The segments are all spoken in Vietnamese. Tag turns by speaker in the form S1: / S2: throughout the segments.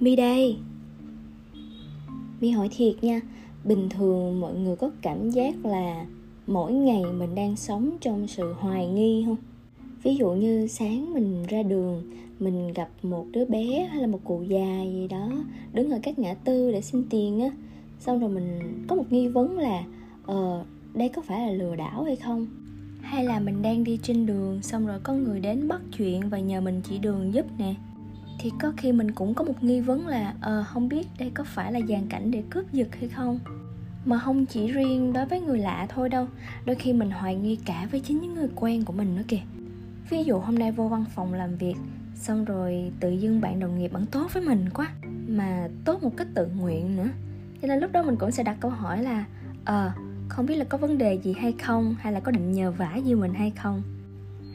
S1: Mi đây Mi hỏi thiệt nha Bình thường mọi người có cảm giác là Mỗi ngày mình đang sống trong sự hoài nghi không? Ví dụ như sáng mình ra đường Mình gặp một đứa bé hay là một cụ già gì đó Đứng ở các ngã tư để xin tiền á Xong rồi mình có một nghi vấn là Ờ, đây có phải là lừa đảo hay không? Hay là mình đang đi trên đường Xong rồi có người đến bắt chuyện và nhờ mình chỉ đường giúp nè thì có khi mình cũng có một nghi vấn là ờ không biết đây có phải là dàn cảnh để cướp giật hay không? Mà không chỉ riêng đối với người lạ thôi đâu, đôi khi mình hoài nghi cả với chính những người quen của mình nữa kìa. Ví dụ hôm nay vô văn phòng làm việc, xong rồi tự dưng bạn đồng nghiệp vẫn tốt với mình quá, mà tốt một cách tự nguyện nữa. Cho nên lúc đó mình cũng sẽ đặt câu hỏi là ờ không biết là có vấn đề gì hay không, hay là có định nhờ vả gì mình hay không?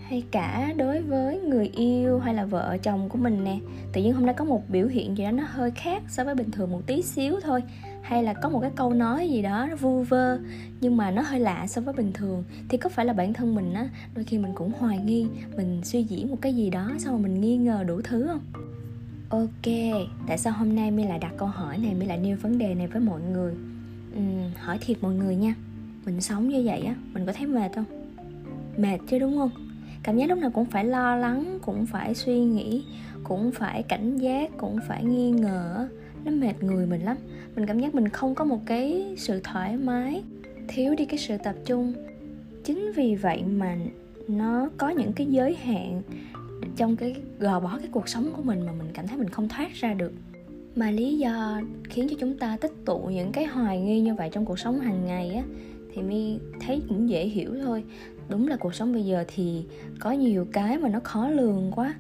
S1: Hay cả đối với người yêu hay là vợ chồng của mình nè. Tự nhiên hôm nay có một biểu hiện gì đó nó hơi khác so với bình thường một tí xíu thôi. Hay là có một cái câu nói gì đó nó vu vơ nhưng mà nó hơi lạ so với bình thường. Thì có phải là bản thân mình á đôi khi mình cũng hoài nghi mình suy diễn một cái gì đó xong rồi mình nghi ngờ đủ thứ không? Ok tại sao hôm nay mi lại đặt câu hỏi này? Mi lại nêu vấn đề này với mọi người? Uhm, hỏi thiệt mọi người nha. Mình sống như vậy á mình có thấy mệt không? Mệt chứ đúng không? Cảm giác lúc nào cũng phải lo lắng, cũng phải suy nghĩ, cũng phải cảnh giác, cũng phải nghi ngờ. Nó mệt người mình lắm. Mình cảm giác mình không có một cái sự thoải mái, thiếu đi cái sự tập trung. Chính vì vậy mà nó có những cái giới hạn trong cái, gò bó cái cuộc sống của mình mà mình cảm thấy mình không thoát ra được. Mà lý do khiến cho chúng ta tích tụ những cái hoài nghi như vậy trong cuộc sống hàng ngày á, thì mi thấy cũng dễ hiểu thôi đúng là cuộc sống bây giờ thì có nhiều cái mà nó khó lường quá.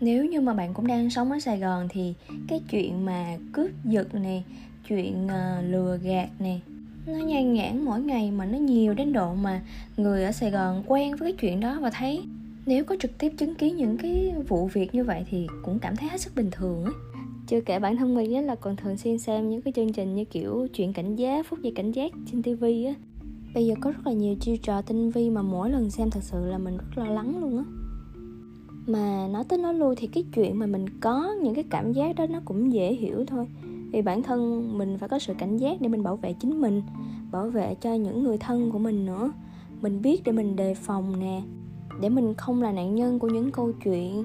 S1: Nếu như mà bạn cũng đang sống ở sài gòn thì cái chuyện mà cướp giật này, chuyện uh, lừa gạt này, nó nhan nhản mỗi ngày mà nó nhiều đến độ mà người ở sài gòn quen với cái chuyện đó và thấy nếu có trực tiếp chứng kiến những cái vụ việc như vậy thì cũng cảm thấy hết sức bình thường ấy chưa kể bản thân mình là còn thường xuyên xem những cái chương trình như kiểu chuyện cảnh giác phút giây cảnh giác trên tivi á bây giờ có rất là nhiều chiêu trò tinh vi mà mỗi lần xem thật sự là mình rất lo lắng luôn á. Mà nói tới nói lui thì cái chuyện mà mình có những cái cảm giác đó nó cũng dễ hiểu thôi. Vì bản thân mình phải có sự cảnh giác để mình bảo vệ chính mình, bảo vệ cho những người thân của mình nữa. Mình biết để mình đề phòng nè, để mình không là nạn nhân của những câu chuyện,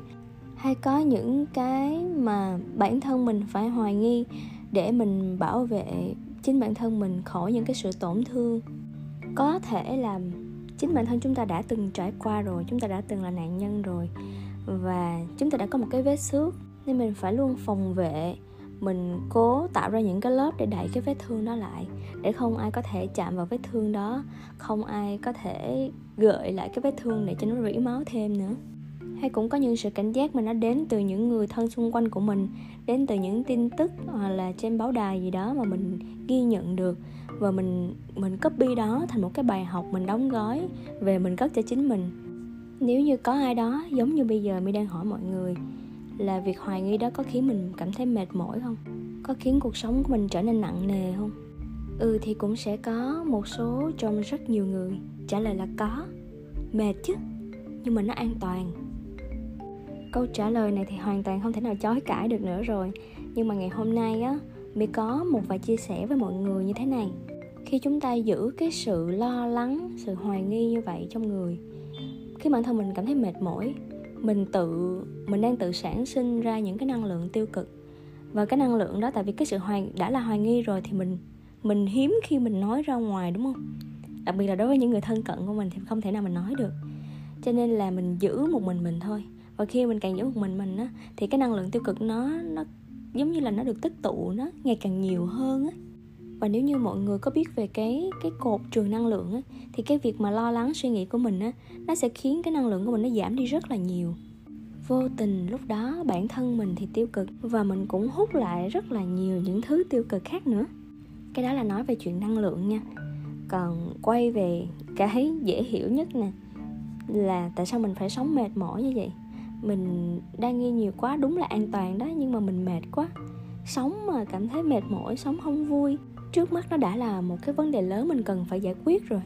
S1: hay có những cái mà bản thân mình phải hoài nghi để mình bảo vệ chính bản thân mình khỏi những cái sự tổn thương có thể là chính bản thân chúng ta đã từng trải qua rồi, chúng ta đã từng là nạn nhân rồi và chúng ta đã có một cái vết xước nên mình phải luôn phòng vệ, mình cố tạo ra những cái lớp để đẩy cái vết thương đó lại để không ai có thể chạm vào vết thương đó, không ai có thể gợi lại cái vết thương để cho nó rỉ máu thêm nữa hay cũng có những sự cảnh giác mà nó đến từ những người thân xung quanh của mình, đến từ những tin tức, hoặc là trên báo đài gì đó mà mình ghi nhận được. Và mình mình copy đó thành một cái bài học mình đóng gói về mình cất cho chính mình. Nếu như có ai đó, giống như bây giờ mi đang hỏi mọi người, là việc hoài nghi đó có khiến mình cảm thấy mệt mỏi không? Có khiến cuộc sống của mình trở nên nặng nề không? Ừ thì cũng sẽ có một số trong rất nhiều người trả lời là có. Mệt chứ, nhưng mà nó an toàn câu trả lời này thì hoàn toàn không thể nào chối cãi được nữa rồi. Nhưng mà ngày hôm nay á mi có một vài chia sẻ với mọi người như thế này. Khi chúng ta giữ cái sự lo lắng, sự hoài nghi như vậy trong người, khi bản thân mình cảm thấy mệt mỏi, mình tự, mình đang tự sản sinh ra những cái năng lượng tiêu cực. Và cái năng lượng đó tại vì cái sự hoài, đã là hoài nghi rồi thì mình mình hiếm khi mình nói ra ngoài, đúng không? Đặc biệt là đối với những người thân cận của mình thì không thể nào mình nói được. Cho nên là mình giữ một mình mình thôi và khi mình càng giữ một mình mình á, thì cái năng lượng tiêu cực nó nó giống như là nó được tích tụ, nó ngày càng nhiều hơn á. Và nếu như mọi người có biết về cái cái cột trường năng lượng á, thì cái việc mà lo lắng suy nghĩ của mình á, nó sẽ khiến cái năng lượng của mình nó giảm đi rất là nhiều. Vô tình lúc đó bản thân mình thì tiêu cực và mình cũng hút lại rất là nhiều những thứ tiêu cực khác nữa. Cái đó là nói về chuyện năng lượng nha. Còn quay về cái dễ hiểu nhất nè, là tại sao mình phải sống mệt mỏi như vậy? Mình đang nghi nhiều quá đúng là an toàn đó nhưng mà mình mệt quá. Sống mà cảm thấy mệt mỏi sống không vui trước mắt nó đã là một cái vấn đề lớn mình cần phải giải quyết rồi.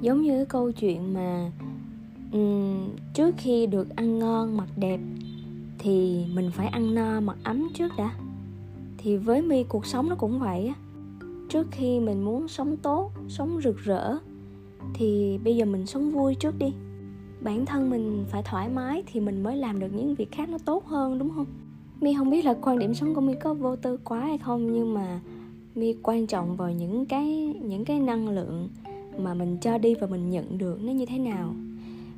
S1: Giống như cái câu chuyện mà um, trước khi được ăn ngon mặc đẹp thì mình phải ăn no mặc ấm trước đã. Thì với mi cuộc sống nó cũng vậy á. Trước khi mình muốn sống tốt sống rực rỡ thì bây giờ mình sống vui trước đi bản thân mình phải thoải mái thì mình mới làm được những việc khác nó tốt hơn, đúng không? Mi không biết là quan điểm sống của mi có vô tư quá hay không, nhưng mà mi quan trọng vào những cái những cái năng lượng mà mình cho đi và mình nhận được nó như thế nào.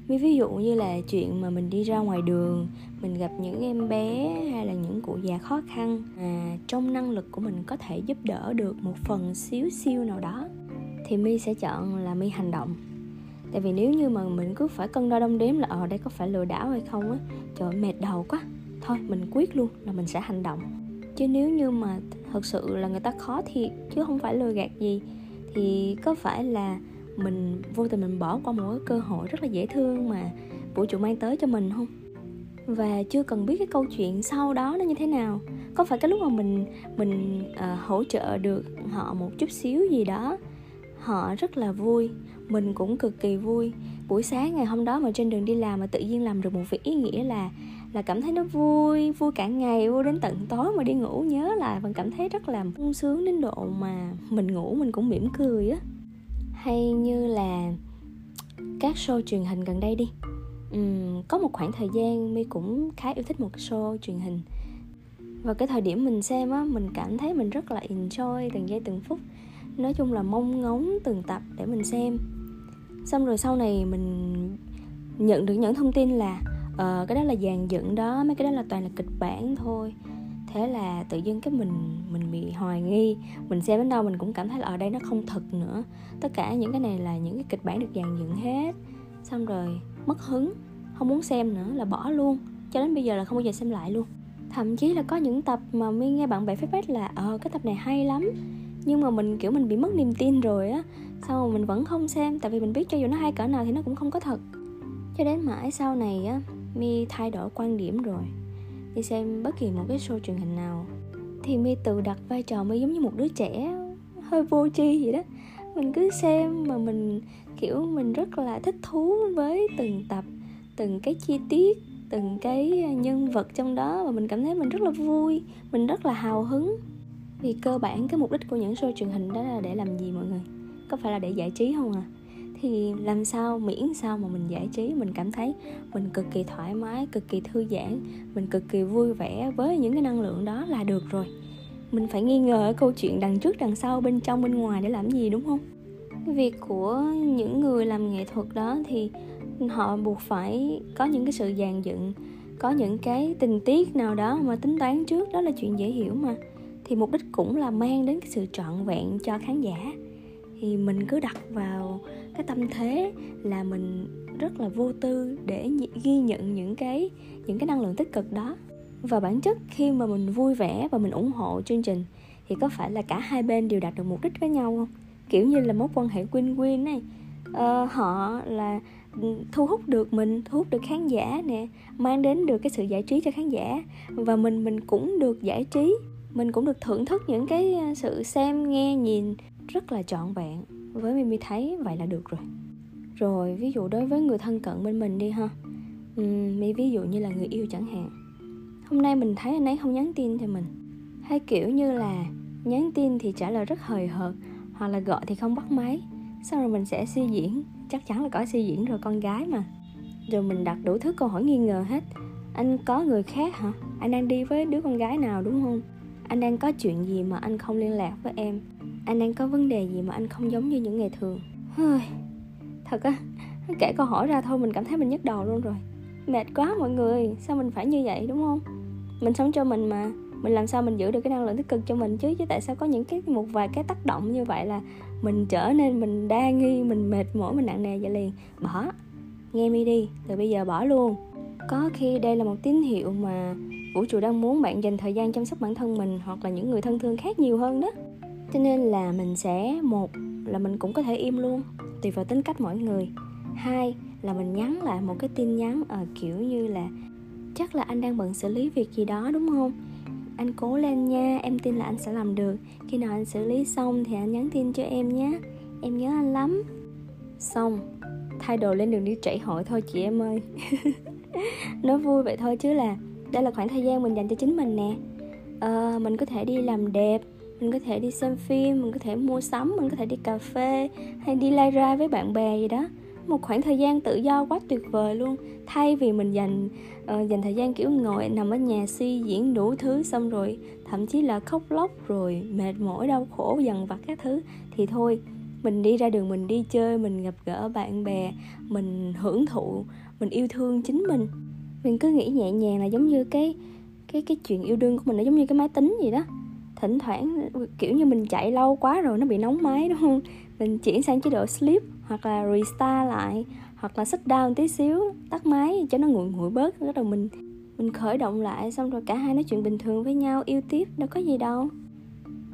S1: Mi ví dụ như là chuyện mà mình đi ra ngoài đường, mình gặp những em bé hay là những cụ già khó khăn mà trong năng lực của mình có thể giúp đỡ được một phần xíu siêu nào đó, thì mi sẽ chọn là mi hành động tại vì nếu như mà mình cứ phải cân đo đong đếm là ở đây có phải lừa đảo hay không á trời mệt đầu quá. Thôi mình quyết luôn là mình sẽ hành động. Chứ nếu như mà thật sự là người ta khó thiệt chứ không phải lừa gạt gì thì có phải là mình vô tình mình bỏ qua một cái cơ hội rất là dễ thương mà vũ trụ mang tới cho mình không? Và chưa cần biết cái câu chuyện sau đó nó như thế nào. Có phải cái lúc mà mình mình uh, hỗ trợ được họ một chút xíu gì đó họ rất là vui. Mình cũng cực kỳ vui. Buổi sáng ngày hôm đó mà trên đường đi làm mà tự nhiên làm được một việc ý nghĩa là là cảm thấy nó vui vui cả ngày vui đến tận tối mà đi ngủ. Nhớ lại vẫn cảm thấy rất là sung sướng đến độ mà mình ngủ mình cũng mỉm cười á. Hay như là các show truyền hình gần đây đi. Uhm, có một khoảng thời gian mi cũng khá yêu thích một show truyền hình. Và cái thời điểm mình xem á mình cảm thấy mình rất là enjoy từng giây từng phút nói chung là mong ngóng từng tập để mình xem. Xong rồi sau này mình nhận được những thông tin là uh, cái đó là dàn dựng đó mấy cái đó là toàn là kịch bản thôi. Thế là tự dưng cái mình mình bị hoài nghi. Mình xem đến đâu mình cũng cảm thấy là ở đây nó không thật nữa. Tất cả những cái này là những cái kịch bản được dàn dựng hết. Xong rồi mất hứng không muốn xem nữa là bỏ luôn. Cho đến bây giờ là không bao giờ xem lại luôn. Thậm chí là có những tập mà mi nghe bạn bè feedback là ờ cái tập này hay lắm nhưng mà mình, kiểu, mình bị mất niềm tin rồi á sao mà mình vẫn không xem, tại vì mình biết cho dù nó hay cỡ nào thì nó cũng không có thật. Cho đến mãi sau này á mi thay đổi quan điểm rồi. Đi xem bất kỳ một cái show truyền hình nào, thì mi tự đặt vai trò mi giống như một đứa trẻ, hơi vô tri vậy đó. Mình cứ xem mà mình, kiểu, mình rất là thích thú với từng tập, từng cái chi tiết, từng cái nhân vật trong đó, và mình cảm thấy mình rất là vui, mình rất là hào hứng vì cơ bản cái mục đích của những show truyền hình đó là để làm gì mọi người? Có phải là để giải trí không à? Thì làm sao, miễn sao mà mình giải trí, mình cảm thấy mình cực kỳ thoải mái, cực kỳ thư giãn, mình cực kỳ vui vẻ với những cái năng lượng đó là được rồi. Mình phải nghi ngờ câu chuyện đằng trước, đằng sau, bên trong, bên ngoài để làm gì, đúng không? Cái việc của những người làm nghệ thuật đó thì họ buộc phải có những cái sự dàn dựng, có những cái tình tiết nào đó mà tính toán trước, đó là chuyện dễ hiểu mà thì mục đích cũng là mang đến cái sự trọn vẹn cho khán giả. Thì mình cứ đặt vào cái tâm thế là mình rất là vô tư để ghi nhận những cái những cái năng lượng tích cực đó. Và bản chất khi mà mình vui vẻ và mình ủng hộ chương trình thì có phải là cả hai bên đều đạt được mục đích với nhau không? Kiểu như là mối quan hệ win-win này ờ, họ là ừ, thu hút được mình thu hút được khán giả nè mang đến được cái sự giải trí cho khán giả. Và mình mình cũng được giải trí mình cũng được thưởng thức những cái sự xem nghe nhìn rất là trọn vẹn. Với Mimi thấy vậy là được rồi. Rồi ví dụ đối với người thân cận bên mình đi ha. Uhm, mi ví dụ như là người yêu chẳng hạn. Hôm nay mình thấy anh ấy không nhắn tin cho mình. Hay kiểu như là nhắn tin thì trả lời rất hời hợt hoặc là gọi thì không bắt máy. Sau rồi mình sẽ suy diễn. Chắc chắn là có suy diễn rồi con gái mà. Rồi mình đặt đủ thứ câu hỏi nghi ngờ hết. Anh có người khác hả? Anh đang đi với đứa con gái nào đúng không? Anh đang có chuyện gì mà anh không liên lạc với em? Anh đang có vấn đề gì mà anh không giống như những ngày thường? Thật á, kể câu hỏi ra thôi mình cảm thấy mình nhức đầu luôn rồi. Mệt quá mọi người, sao mình phải như vậy, đúng không? Mình sống cho mình mà, mình làm sao mình giữ được cái năng lượng tích cực cho mình chứ? Chứ tại sao có những cái một vài cái tác động như vậy là mình trở nên mình đa nghi, mình mệt mỏi, mình nặng nề vậy liền? Bỏ, nghe mi đi, từ bây giờ bỏ luôn. Có khi đây là một tín hiệu mà vũ trụ đang muốn bạn dành thời gian chăm sóc bản thân mình hoặc là những người thân thương khác nhiều hơn đó. Cho nên là mình sẽ, một là mình cũng có thể im luôn, tùy vào tính cách mỗi người. Hai là mình nhắn lại một cái tin nhắn ở kiểu như là, chắc là anh đang bận xử lý việc gì đó, đúng không? Anh cố lên nha, em tin là anh sẽ làm được. Khi nào anh xử lý xong thì anh nhắn tin cho em nhé. Em nhớ anh lắm. Xong, thay đồ lên đường đi chạy hội thôi chị em ơi. Nói vui vậy thôi chứ là đây là khoảng thời gian mình dành cho chính mình nè. À, mình có thể đi làm đẹp mình có thể đi xem phim mình có thể mua sắm mình có thể đi cà phê hay đi lai ra với bạn bè gì đó. Một khoảng thời gian tự do quá tuyệt vời luôn. Thay vì mình dành uh, dành thời gian kiểu ngồi nằm ở nhà suy diễn đủ thứ xong rồi thậm chí là khóc lóc rồi mệt mỏi đau khổ dần vặt các thứ thì thôi mình đi ra đường mình đi chơi mình gặp gỡ bạn bè mình hưởng thụ mình yêu thương chính mình mình cứ nghĩ nhẹ nhàng là giống như cái cái cái chuyện yêu đương của mình nó giống như cái máy tính gì đó. Thỉnh thoảng, kiểu như mình chạy lâu quá rồi nó bị nóng máy, đúng không? Mình chuyển sang chế độ sleep hoặc là restart lại, hoặc là sit down tí xíu, tắt máy cho nó nguội nguội bớt. Bắt đầu mình mình khởi động lại xong rồi cả hai nói chuyện bình thường với nhau, yêu tiếp, đâu có gì đâu.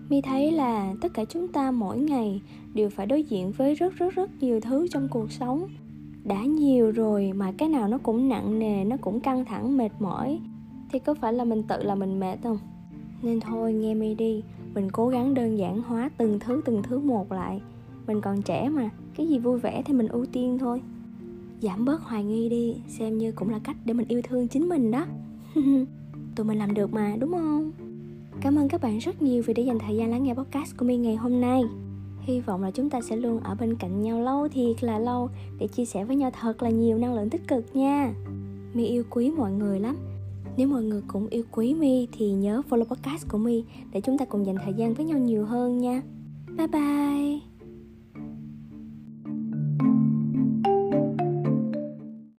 S1: Mi thấy là tất cả chúng ta mỗi ngày đều phải đối diện với rất rất rất nhiều thứ trong cuộc sống đã nhiều rồi mà cái nào nó cũng nặng nề, nó cũng căng thẳng, mệt mỏi, thì có phải là mình tự là mình mệt không? Nên thôi, nghe mi đi. Mình cố gắng đơn giản hóa từng thứ từng thứ một lại. Mình còn trẻ mà, cái gì vui vẻ thì mình ưu tiên thôi. Giảm bớt hoài nghi đi, xem như cũng là cách để mình yêu thương chính mình đó. Tụi mình làm được mà, đúng không? Cảm ơn các bạn rất nhiều vì đã dành thời gian lắng nghe podcast của mi ngày hôm nay hy vọng là chúng ta sẽ luôn ở bên cạnh nhau lâu thiệt là lâu. Để chia sẻ với nhau thật là nhiều năng lượng tích cực nha. Mi yêu quý mọi người lắm. Nếu mọi người cũng yêu quý mi thì nhớ follow podcast của mi để chúng ta cùng dành thời gian với nhau nhiều hơn nha. Bye bye.